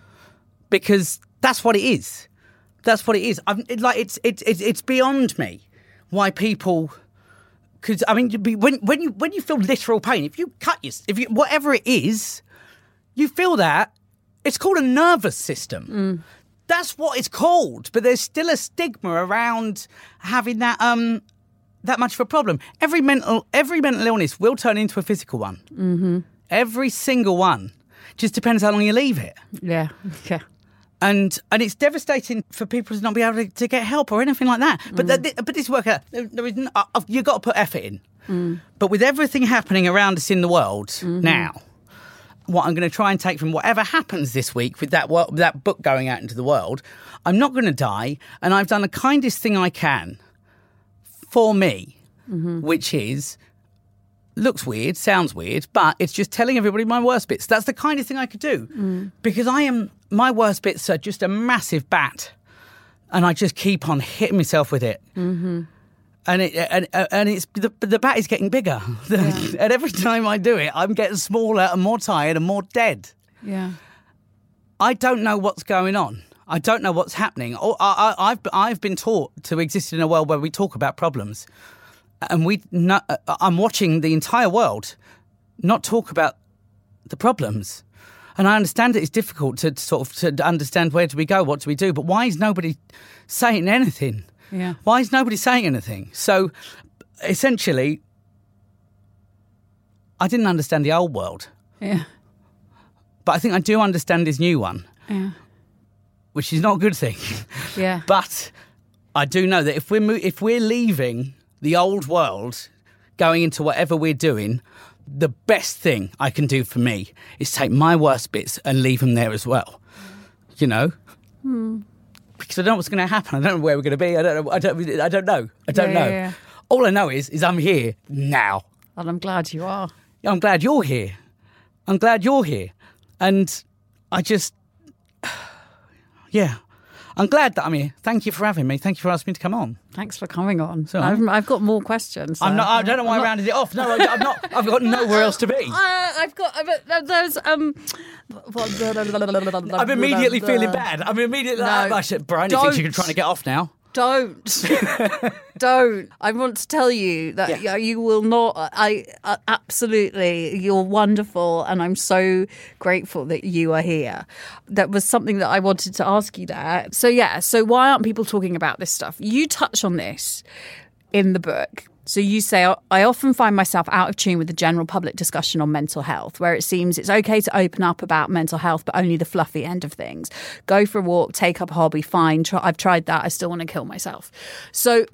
because that's what it is. That's what it is. I'm it, like it's it's it's it's beyond me why people because I mean, when when you when you feel literal pain, if you cut your, if you whatever it is, you feel that it's called a nervous system. Mm. That's what it's called. But there's still a stigma around having that um that much of a problem. Every mental every mental illness will turn into a physical one. Mm-hmm. Every single one. Just depends how long you leave it Yeah, <laughs> yeah. and and it's devastating for people to not be able to, to get help or anything like that. But th- but this work out. There, is n- uh, uh, you got to put effort in. But with everything happening around us in the world now, what I'm going to try and take from whatever happens this week with that that book going out into the world. I'm not going to die, and I've done the kindest thing I can for me, which is looks weird, sounds weird, but it's just telling everybody my worst bits. That's the kindest thing I could do because I am my worst bits are just a massive bat, and I just keep on hitting myself with it. Mm-hmm. And it and and it's the, the bat is getting bigger, <laughs> and every time I do it, I'm getting smaller and more tired and more dead. Yeah. I don't know what's going on. I don't know what's happening. Or I, I, I've I've been taught to exist in a world where we talk about problems, and we. I'm watching the entire world not talk about the problems, and I understand that it's difficult to sort of to understand where do we go, what do we do, but why is nobody saying anything? Yeah. Why is nobody saying anything? So, essentially, I didn't understand the old world, Yeah. but I think I do understand this new one, Yeah. which is not a good thing. Yeah. <laughs> But I do know that if we're mo- if we're leaving the old world, going into whatever we're doing, the best thing I can do for me is take my worst bits and leave them there as well. You know, hmm. Because I don't know what's going to happen. I don't know where we're going to be. I don't know. I don't. I don't know. I don't Yeah, know. yeah, yeah. All I know is is I'm here now. and I'm glad you are. I'm glad you're here. I'm glad you're here. And I just, <sighs> yeah, I'm glad that I'm here. Thank you for having me. Thank you for asking me to come on. Thanks for coming on. right. I've, I've got more questions. I'm not, I don't know why I'm I not- rounded it off. No, I, I'm not. <laughs> I've got nowhere else to be. Uh, I've got I've, there's um. I'm immediately feeling bad. I'm immediately like, No, shit, Bryony thinks you're don't. trying to get off now. Don't, <laughs> don't. I want to tell you that Yeah. you will not. I uh, absolutely, you're wonderful, and I'm so grateful that you are here. That was something that I wanted to ask you. There. So yeah. So why aren't people talking about this stuff? You touch on this in the book. So you say, I often find myself out of tune with the general public discussion on mental health, where it seems it's okay to open up about mental health, but only the fluffy end of things. Go for a walk, take up a hobby, fine. Try, I've tried that. I still want to kill myself. So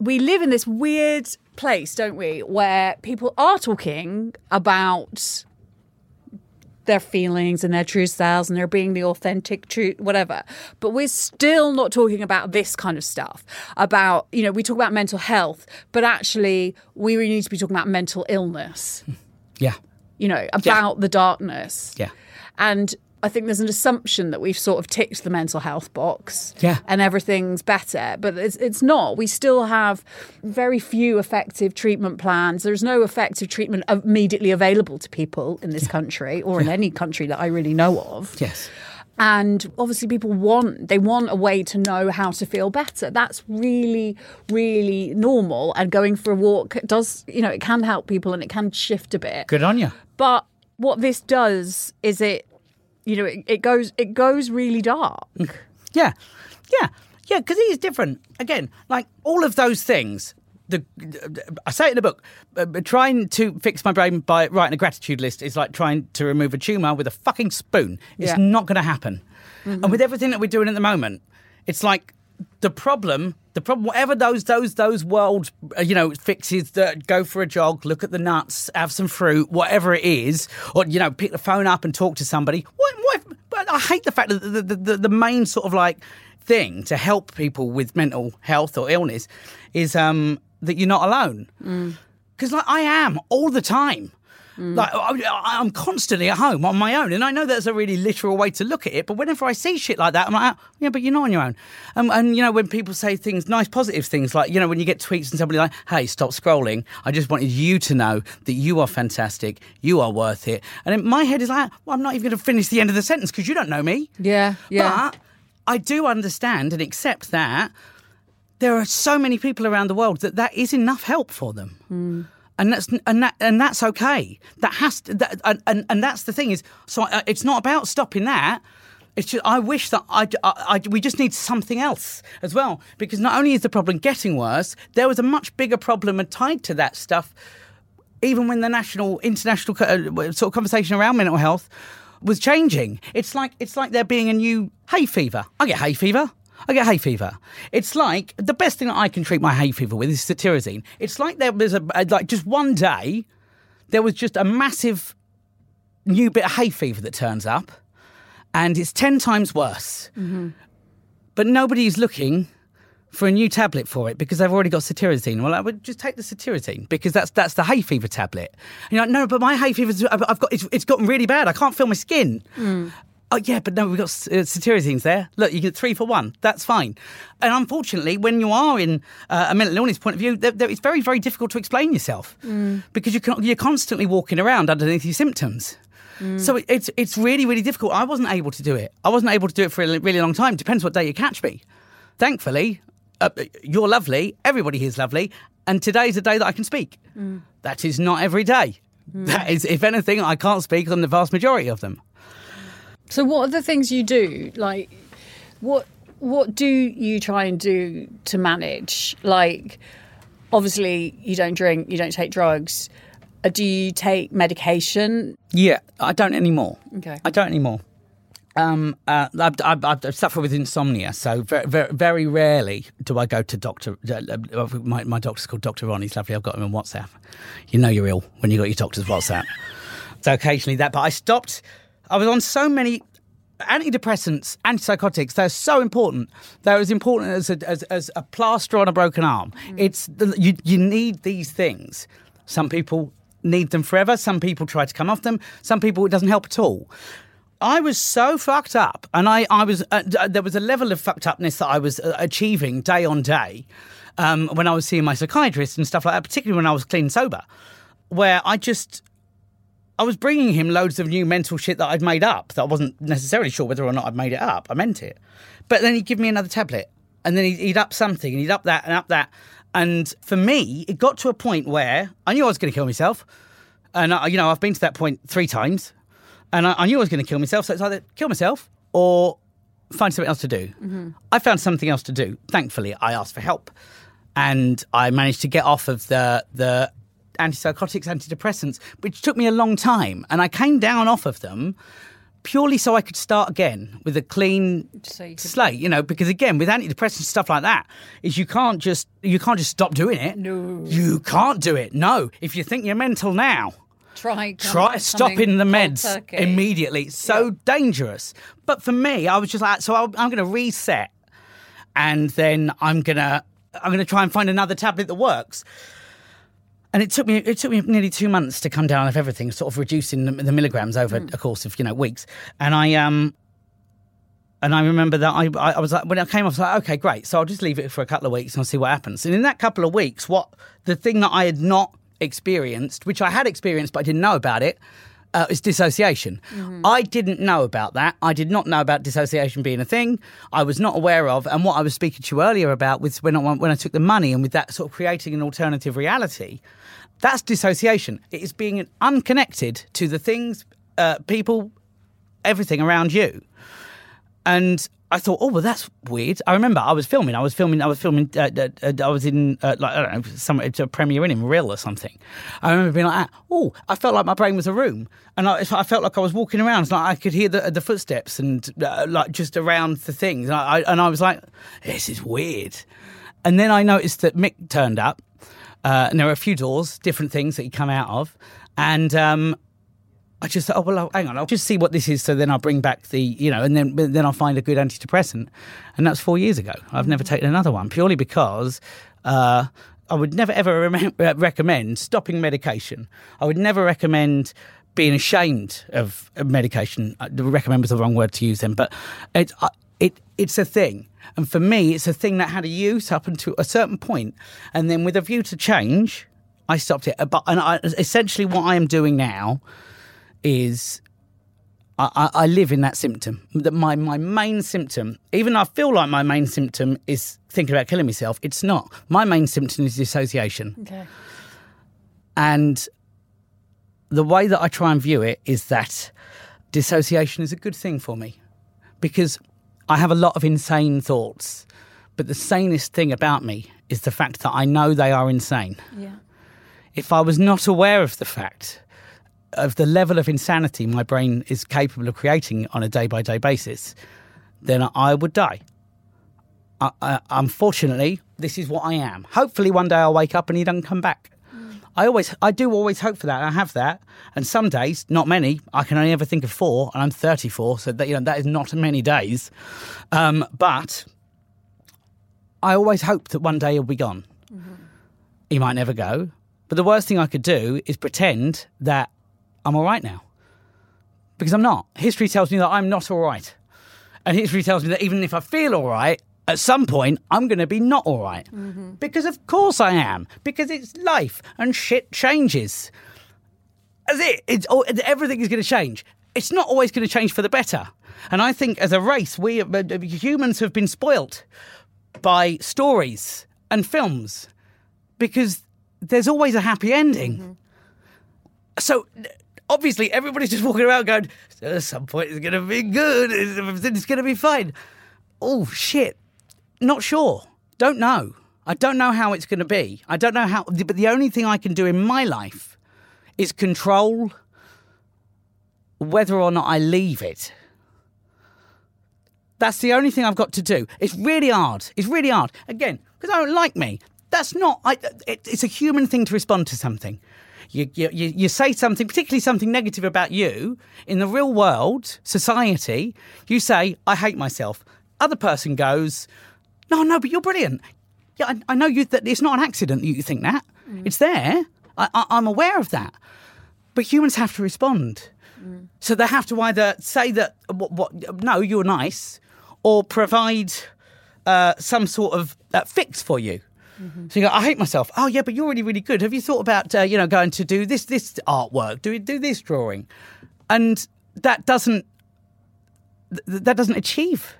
we live in this weird place, don't we, where people are talking about their feelings and their true selves and they're being the authentic truth whatever but we're still not talking about this kind of stuff about you know we talk about mental health but actually we really need to be talking about mental illness <laughs> Yeah. you know about the darkness Yeah. and I think there's an assumption that we've sort of ticked the mental health box Yeah. and everything's better, but it's, it's not. We still have very few effective treatment plans. There's no effective treatment immediately available to people in this country or in any country that I really know of. Yes. And obviously, people want they want a way to know how to feel better. That's really, really normal. And going for a walk does, you know, it can help people and it can shift a bit. Good on you. But what this does is it, you know, it, it goes it goes really dark. Yeah, yeah, yeah. Because it is different. Again, like all of those things. The I say it in the book. Uh, trying to fix my brain by writing a gratitude list is like trying to remove a tumor with a fucking spoon. It's Yeah. not going to happen. And with everything that we're doing at the moment, it's like the problem. The problem, whatever those those those world uh, you know fixes that go for a jog, look at the nuts, have some fruit, whatever it is, or you know pick the phone up and talk to somebody. What? what but I hate the fact that the, the, the, the main sort of like thing to help people with mental health or illness is um, that you're not alone. Because like I am all the time. Like I, I'm constantly at home on my own, and I know that's a really literal way to look at it. But whenever I see shit like that, I'm like, "Oh, yeah, but you're not on your own. Um, and you know, when people say things, nice positive things, like you know, when you get tweets and somebody like, "Hey, stop scrolling," I just wanted you to know that you are fantastic, you are worth it. And in my head is like, well, I'm not even going to finish the end of the sentence because you don't know me. Yeah, yeah. But I do understand and accept that there are so many people around the world that that is enough help for them. And that's and that and that's okay. That has to, that, and, and and that's the thing is so it's not about stopping that. It's just I wish that I, I, I we just need something else as well because not only is the problem getting worse, there was a much bigger problem tied to that stuff even when the national, international uh, sort of conversation around mental health was changing. It's like it's like there being a new hay fever. I get hay fever. I get hay fever. It's like the best thing that I can treat my hay fever with is cetirizine. It's like there was a like just one day there was just a massive new bit of hay fever that turns up, and it's 10 times worse. Mm-hmm. But nobody's looking for a new tablet for it because they've already got cetirizine. Well, I would just take the cetirizine because that's that's the hay fever tablet. And you're like, no, but my hay fever, I've got it's, it's gotten really bad. I can't feel my skin. Mm. Oh yeah, but no, we've got uh, there. Look, you get three for one. That's fine. And unfortunately, when you are in uh, a mental illness point of view, it's very, very difficult to explain yourself because you can, you're constantly walking around underneath your symptoms. So it, it's it's really, really difficult. I wasn't able to do it. I wasn't able to do it for a really long time. Depends what day you catch me. Thankfully, uh, you're lovely. Everybody here's lovely. And today's a day that I can speak. That is not every day. That is, if anything, I can't speak on the vast majority of them. So, what are the things you do? Like, what what do you try and do to manage? Like, obviously, you don't drink, you don't take drugs. Uh, do you take medication? Yeah, I don't anymore. Okay. I don't anymore. Um, uh, I, I, I suffer with insomnia, so very, very, very rarely do I go to doctor. Uh, uh, my, my doctor's called Doctor Ron. He's lovely. I've got him on WhatsApp. You know you're ill when you got your doctor's WhatsApp. so occasionally that, but I stopped. I was on so many antidepressants, antipsychotics. They're so important. They're as important as a, as, as a plaster on a broken arm. It's the, you. You need these things. Some people need them forever. Some people try to come off them. Some people it doesn't help at all. I was so fucked up, and I, I was uh, there was a level of fucked upness that I was uh, achieving day on day um, when I was seeing my psychiatrist and stuff like that, particularly when I was clean sober, where I just I was bringing him loads of new mental shit that I'd made up that I wasn't necessarily sure whether or not I'd made it up. I meant it, but then he'd give me another tablet, and then he'd, he'd up something, and he'd up that and up that, and for me, it got to a point where I knew I was going to kill myself, and I, you know I've been to that point three times and I, I knew I was going to kill myself. So it's either kill myself or find something else to do. Mm-hmm. I found something else to do. Thankfully, I asked for help, and I managed to get off of the the antipsychotics, antidepressants, which took me a long time, and I came down off of them purely so I could start again with a clean So you slate. You know, because again, with antidepressants stuff like that, is you can't just you can't just stop doing it. No. you can't do it. No, if you think you're mental now Try try stopping the meds immediately. It's so dangerous. But for me, I was just like, so I'll, I'm going to reset, and then I'm gonna I'm gonna try and find another tablet that works. And it took me it took me nearly two months to come down of everything, sort of reducing the, the milligrams over a course of you know weeks. And I um and I remember that I, I was like, when I came off, I was like, okay, great. So I'll just leave it for a couple of weeks and I'll see what happens. And in that couple of weeks, what the thing that I had not experienced, which I had experienced but I didn't know about it, uh, is dissociation. I didn't know about that. I did not know about dissociation being a thing. I was not aware of. And what I was speaking to you earlier about was when I, when I took the money and with that sort of creating an alternative reality, that's dissociation. It is being unconnected to the things, uh, people, everything around you. And I thought, oh well, that's weird. I remember I was filming. I was filming. I was filming. Uh, uh, I was in uh, like I don't know, some it's a premiere in Real or something. I remember being like, oh, I felt like my brain was a room, and I, I felt like I was walking around. It's like I could hear the the footsteps and uh, like just around the things. And I, I and I was like, this is weird. And then I noticed that Mick turned up, uh, and there were a few doors, different things that he'd come out of, and um, I just thought, oh well, hang on, I'll just see what this is. So then I'll bring back the, you know, and then then I'll find a good antidepressant, and that's four years ago. I've never taken another one purely because. Uh, I would never ever re- recommend stopping medication. I would never recommend being ashamed of medication. I recommend was the wrong word to use then, but it, it it's a thing, and for me, it's a thing that had a use up until a certain point, and then with a view to change, I stopped it. But and I, essentially, what I am doing now is I, I live in that symptom. That my, my main symptom, even though I feel like my main symptom is thinking about killing myself, it's not. My main symptom is dissociation. Okay. And the way that I try and view it is that dissociation is a good thing for me because I have a lot of insane thoughts. But the sanest thing about me is the fact that I know they are insane. Yeah. If I was not aware of the fact of the level of insanity my brain is capable of creating on a day by day basis, then I would die. I, I, unfortunately, this is what I am. Hopefully, one day I'll wake up and he doesn't come back. I always, I do always hope for that. I have that, and some days, not many. I can only ever think of four, and I'm 34, so that you know that is not many days. Um, but I always hope that one day he'll be gone. He might never go, but the worst thing I could do is pretend that I'm all right now, because I'm not. History tells me that I'm not all right, and history tells me that even if I feel all right, at some point I'm going to be not all right. Because of course I am. Because it's life and shit changes. That's it. It's all, everything is going to change. It's not always going to change for the better. And I think as a race, we uh, humans have been spoilt by stories and films because there's always a happy ending. So obviously everybody's just walking around going, at some point it's going to be good. Everything's going to be fine. Oh shit! Not sure. Don't know. I don't know how it's going to be. I don't know how. But the only thing I can do in my life is control whether or not I leave it. That's the only thing I've got to do. It's really hard. It's really hard. Again, because I don't like me. That's not. I, it, it's a human thing to respond to something. You, you, you you say something, particularly something negative about you, in the real world, society, you say, I hate myself. Other person goes, No, no, but you're brilliant. Yeah, I, I know you that it's not an accident that you think that. It's there. I, I, I'm aware of that. But humans have to respond. So they have to either say that what, what no, you're nice, or provide uh, some sort of uh, fix for you. So you go, I hate myself. Oh yeah, but you're really, really good. Have you thought about uh, you know going to do this this artwork, do do this drawing, and that doesn't th- that doesn't achieve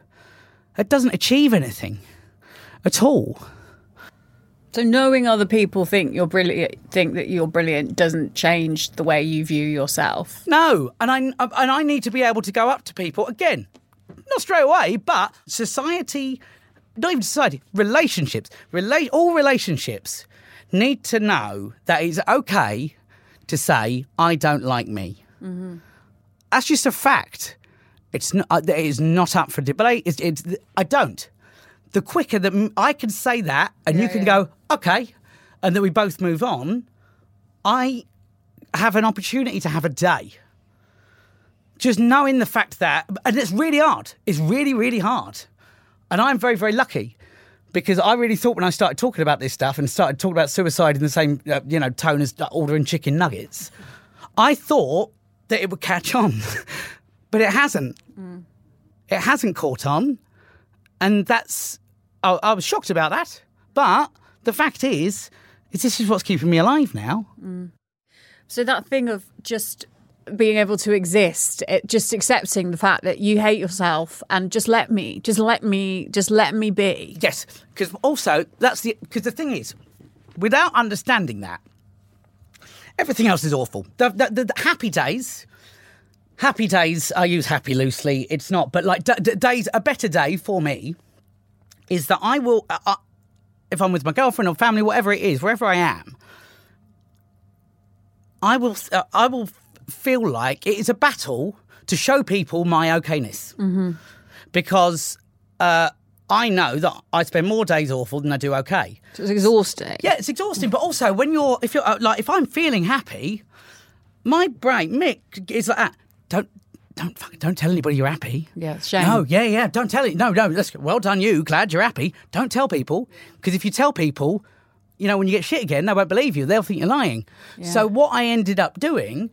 it doesn't achieve anything at all. So knowing other people think you're brilliant, think that you're brilliant, doesn't change the way you view yourself. No, and I and I need to be able to go up to people again, not straight away, but society, not even society, relationships, relate all relationships need to know that it's okay to say I don't like me. That's just a fact. It's not. uh, It is not up for debate. It's, it's. I don't. The quicker that I can say that, and you can go okay, and that we both move on. I have an opportunity to have a day. Just knowing the fact that, and it's really hard. It's really, really hard. And I'm very, very lucky because I really thought when I started talking about this stuff and started talking about suicide in the same, uh, you know, tone as ordering chicken nuggets, I thought that it would catch on, <laughs> but it hasn't. It hasn't caught on, and that's I, I was shocked about that. But the fact is, is this is what's keeping me alive now. Mm. So that thing of just being able to exist, it, just accepting the fact that you hate yourself and just let me, just let me, just let me be. Yes, because also that's the because the thing is, without understanding that, everything else is awful. The, the, the, the happy days, happy days. I use happy loosely. It's not, but like d- d- days. A better day for me is that I will, uh, uh, if I'm with my girlfriend or family, whatever it is, wherever I am, I will. Uh, I will feel like it is a battle to show people my okayness because. Uh, I know that I spend more days awful than I do okay. So it's exhausting. Yeah, it's exhausting. But also, when you're, if you're uh, like, if I'm feeling happy, my brain, Mick, is like, that. Don't, don't, fucking, don't tell anybody you're happy. Yeah, shame. No, yeah, yeah. Don't tell it. No, no. Let's, well done, you. Glad you're happy. Don't tell people because if you tell people, you know, when you get shit again, they won't believe you. They'll think you're lying. So what I ended up doing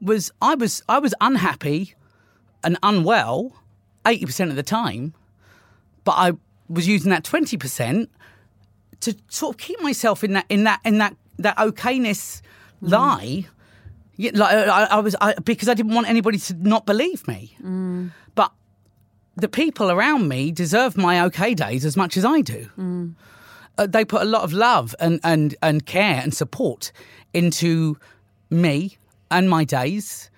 was I was I was unhappy and unwell eighty percent of the time, but I was using that twenty percent to sort of keep myself in that in that in that that okayness mm-hmm. lie. Yeah, like I, I was I, because I didn't want anybody to not believe me. But the people around me deserve my okay days as much as I do. Uh, they put a lot of love and, and, and care and support into me and my days.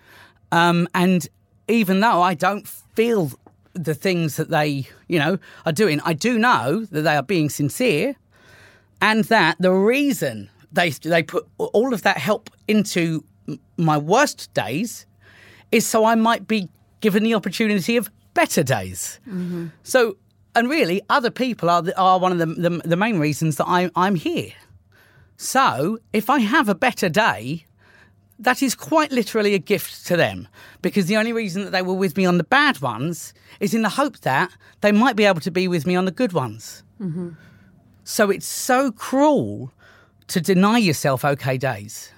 Um, and even though I don't feel the things that they, you know, are doing, I do know that they are being sincere and that the reason they they put all of that help into my worst days is so I might be given the opportunity of better days. Mm-hmm. So, and really, other people are the, are one of the, the the main reasons that I I'm here. So if I have a better day, that is quite literally a gift to them because the only reason that they were with me on the bad ones is in the hope that they might be able to be with me on the good ones. Mm-hmm. So it's so cruel to deny yourself okay days.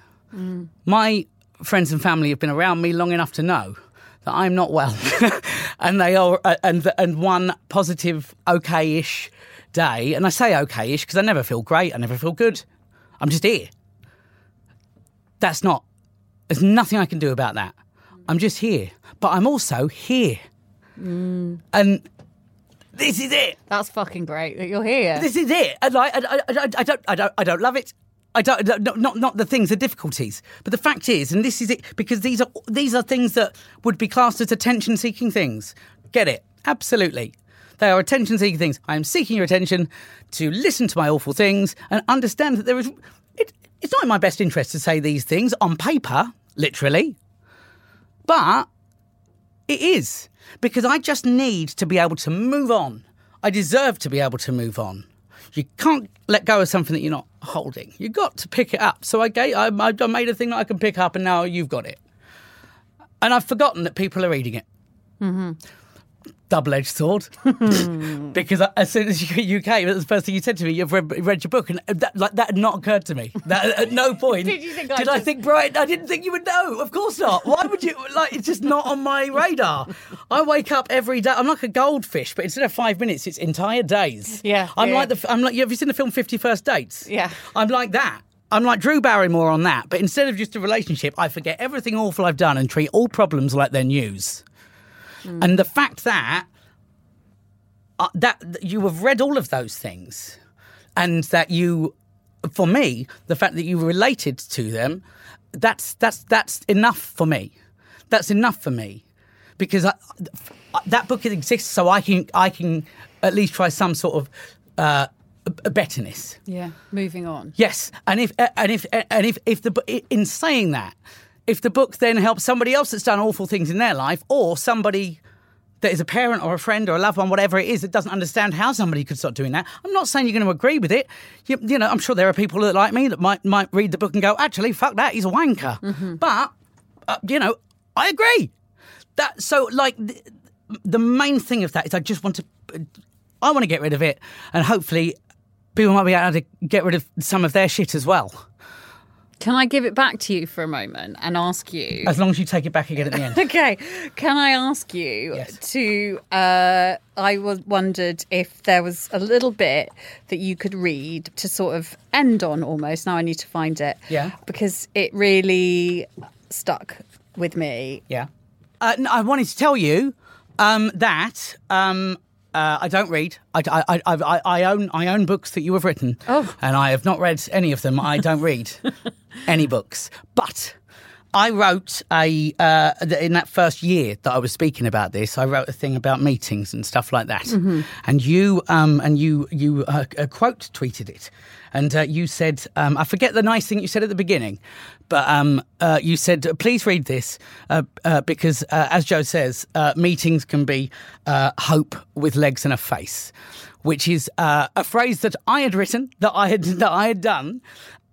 My friends and family have been around me long enough to know that I'm not well, <laughs> and they are, uh, and and one positive okay-ish day, and I say okay-ish because I never feel great, I never feel good. I'm just here. That's not. There's nothing I can do about that. I'm just here, but I'm also here, and this is it. That's fucking great that you're here. This is it. And like, I, I, I, I don't, I don't, I don't love it. I don't, not, not, the things, the difficulties. But the fact is, and this is it, because these are these are things that would be classed as attention-seeking things. Get it? Absolutely. They are attention-seeking things. I am seeking your attention to listen to my awful things and understand that there is. It, it's not in my best interest to say these things on paper, literally, but it is because I just need to be able to move on. I deserve to be able to move on. You can't let go of something that you're not holding. You've got to pick it up. So I gave, I, I made a thing that I can pick up, and now you've got it. And I've forgotten that people are reading it. Mm-hmm. Double-edged sword, hmm. <laughs> because I- as soon as you, you came, that's the first thing you said to me. You've read, read your book, and uh, that, like that had not occurred to me. That, at no <laughs> point Did you think I did I just- think, Bryony? I didn't think you would know. Of course not. Why would you? <laughs> Like, it's just not on my radar. I wake up every day. I'm like a goldfish, but instead of five minutes, it's entire days. Yeah, I'm yeah. like the. I'm like. Have you seen the film Fifty First Dates? Yeah. I'm like that. I'm like Drew Barrymore on that, but instead of just a relationship, I forget everything awful I've done and treat all problems like they're news. And the fact that uh, that you have read all of those things, and that you, for me, the fact that you related to them, that's that's that's enough for me. That's enough for me, because I, that book exists so I can I can at least try some sort of uh, a betterness. yeah, moving on. Yes, and if and if and if if the in saying that, if the book then helps somebody else that's done awful things in their life, or somebody that is a parent or a friend or a loved one, whatever it is, that doesn't understand how somebody could start doing that, I'm not saying you're going to agree with it. You, you know, I'm sure there are people that like me that might might read the book and go, actually, fuck that, he's a wanker. But uh, you know, I agree. That so like the, the main thing of that is I just want to, I want to get rid of it, and hopefully people might be able to get rid of some of their shit as well. Can I give it back to you for a moment and ask you? As long as you take it back again at the end. <laughs> Okay, can I ask you Yes. to? Uh, I was wondered if there was a little bit that you could read to sort of end on almost. Now I need to find it. Yeah. because it really stuck with me. yeah. Uh, no, I wanted to tell you um, that um, uh, I don't read. I, I, I, I, I own I own books that you have written. Oh. And I have not read any of them. I don't read <laughs> any books. But I wrote a uh, in that first year that I was speaking about this. I wrote a thing about meetings and stuff like that. And you um, and you you uh, uh, quote tweeted it, and uh, you said um, I forget the nice thing you said at the beginning, but um, uh, you said please read this uh, uh, because uh, as Joe says, meetings can be hope with legs and a face, which is a phrase that I had written that I had <laughs> that I had done,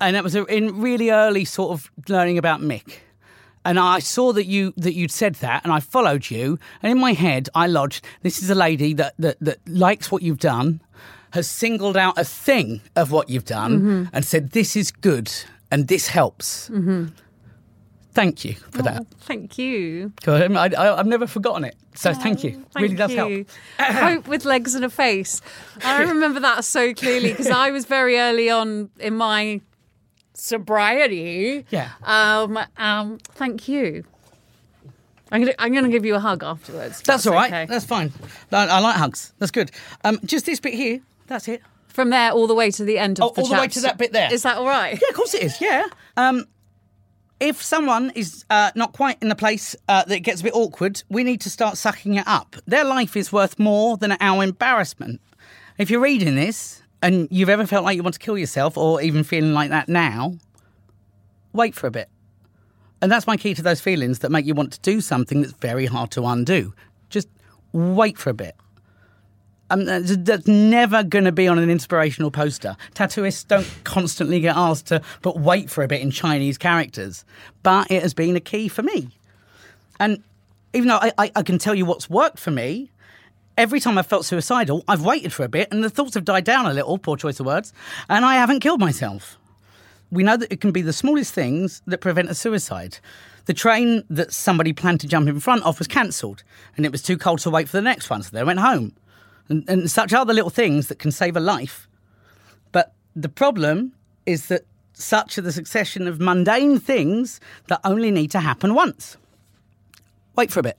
and that was in really early sort of learning about Mick and I saw that you that you'd said that, and I followed you. And in my head, I lodged: this is a lady that that, that likes what you've done, has singled out a thing of what you've done, and said this is good and this helps. Thank you for that. Thank you. I, I, I've never forgotten it, so thank you. Thank really does you. help. <clears throat> Hope with legs and a face. I <laughs> remember that so clearly because I was very early on in my sobriety. Yeah. Um. Um. Thank you. I'm gonna. I'm gonna give you a hug afterwards. if That's all right. okay. That's fine. I, I like hugs. That's good. Um, just this bit here. That's it. From there all the way to the end of Oh, the all the way to that bit there. Is that all right? Yeah, of course it is. Yeah. Um, if someone is uh, not quite in the place uh, that gets a bit awkward, we need to start sucking it up. Their life is worth more than our embarrassment. If you're reading this and you've ever felt like you want to kill yourself or even feeling like that now, wait for a bit. And that's my key to those feelings that make you want to do something that's very hard to undo. Just wait for a bit. Um, that's, that's never going to be on an inspirational poster. Tattooists don't constantly get asked to but wait for a bit in Chinese characters, but it has been a key for me. And even though I, I, I can tell you what's worked for me, every time I've felt suicidal, I've waited for a bit and the thoughts have died down a little, poor choice of words, and I haven't killed myself. We know that it can be the smallest things that prevent a suicide. The train that somebody planned to jump in front of was cancelled, and it was too cold to wait for the next one, so they went home. And, and such other little things that can save a life. But the problem is that such are the succession of mundane things that only need to happen once. Wait for a bit.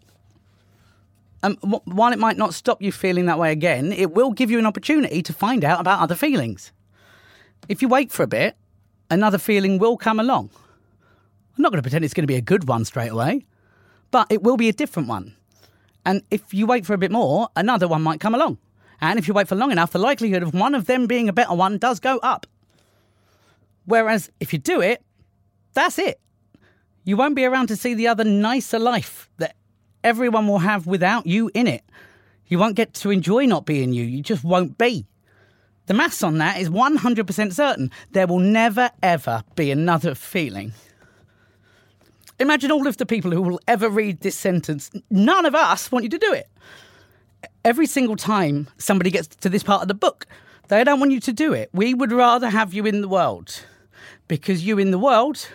Um, wh- while it might not stop you feeling that way again, it will give you an opportunity to find out about other feelings. If you wait for a bit, another feeling will come along. I'm not going to pretend it's going to be a good one straight away, but it will be a different one. And if you wait for a bit more, another one might come along. And if you wait for long enough, the likelihood of one of them being a better one does go up. Whereas if you do it, that's it. You won't be around to see the other nicer life that everyone will have without you in it. You won't get to enjoy not being you, you just won't be. The maths on that is 100% certain. There will never, ever be another feeling. Imagine all of the people who will ever read this sentence. None of us want you to do it. Every single time somebody gets to this part of the book, they don't want you to do it. We would rather have you in the world because you in the world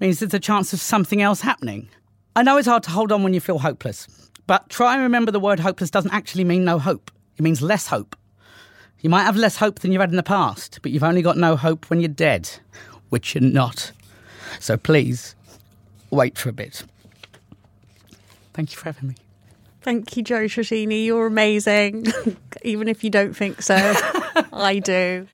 means there's a chance of something else happening. I know it's hard to hold on when you feel hopeless, but try and remember the word hopeless doesn't actually mean no hope, it means less hope. You might have less hope than you've had in the past, but you've only got no hope when you're dead, which you're not. So please, wait for a bit. Thank you for having me. Thank you, Joe Tracini. You're amazing. <laughs> Even if you don't think so, <laughs> I do.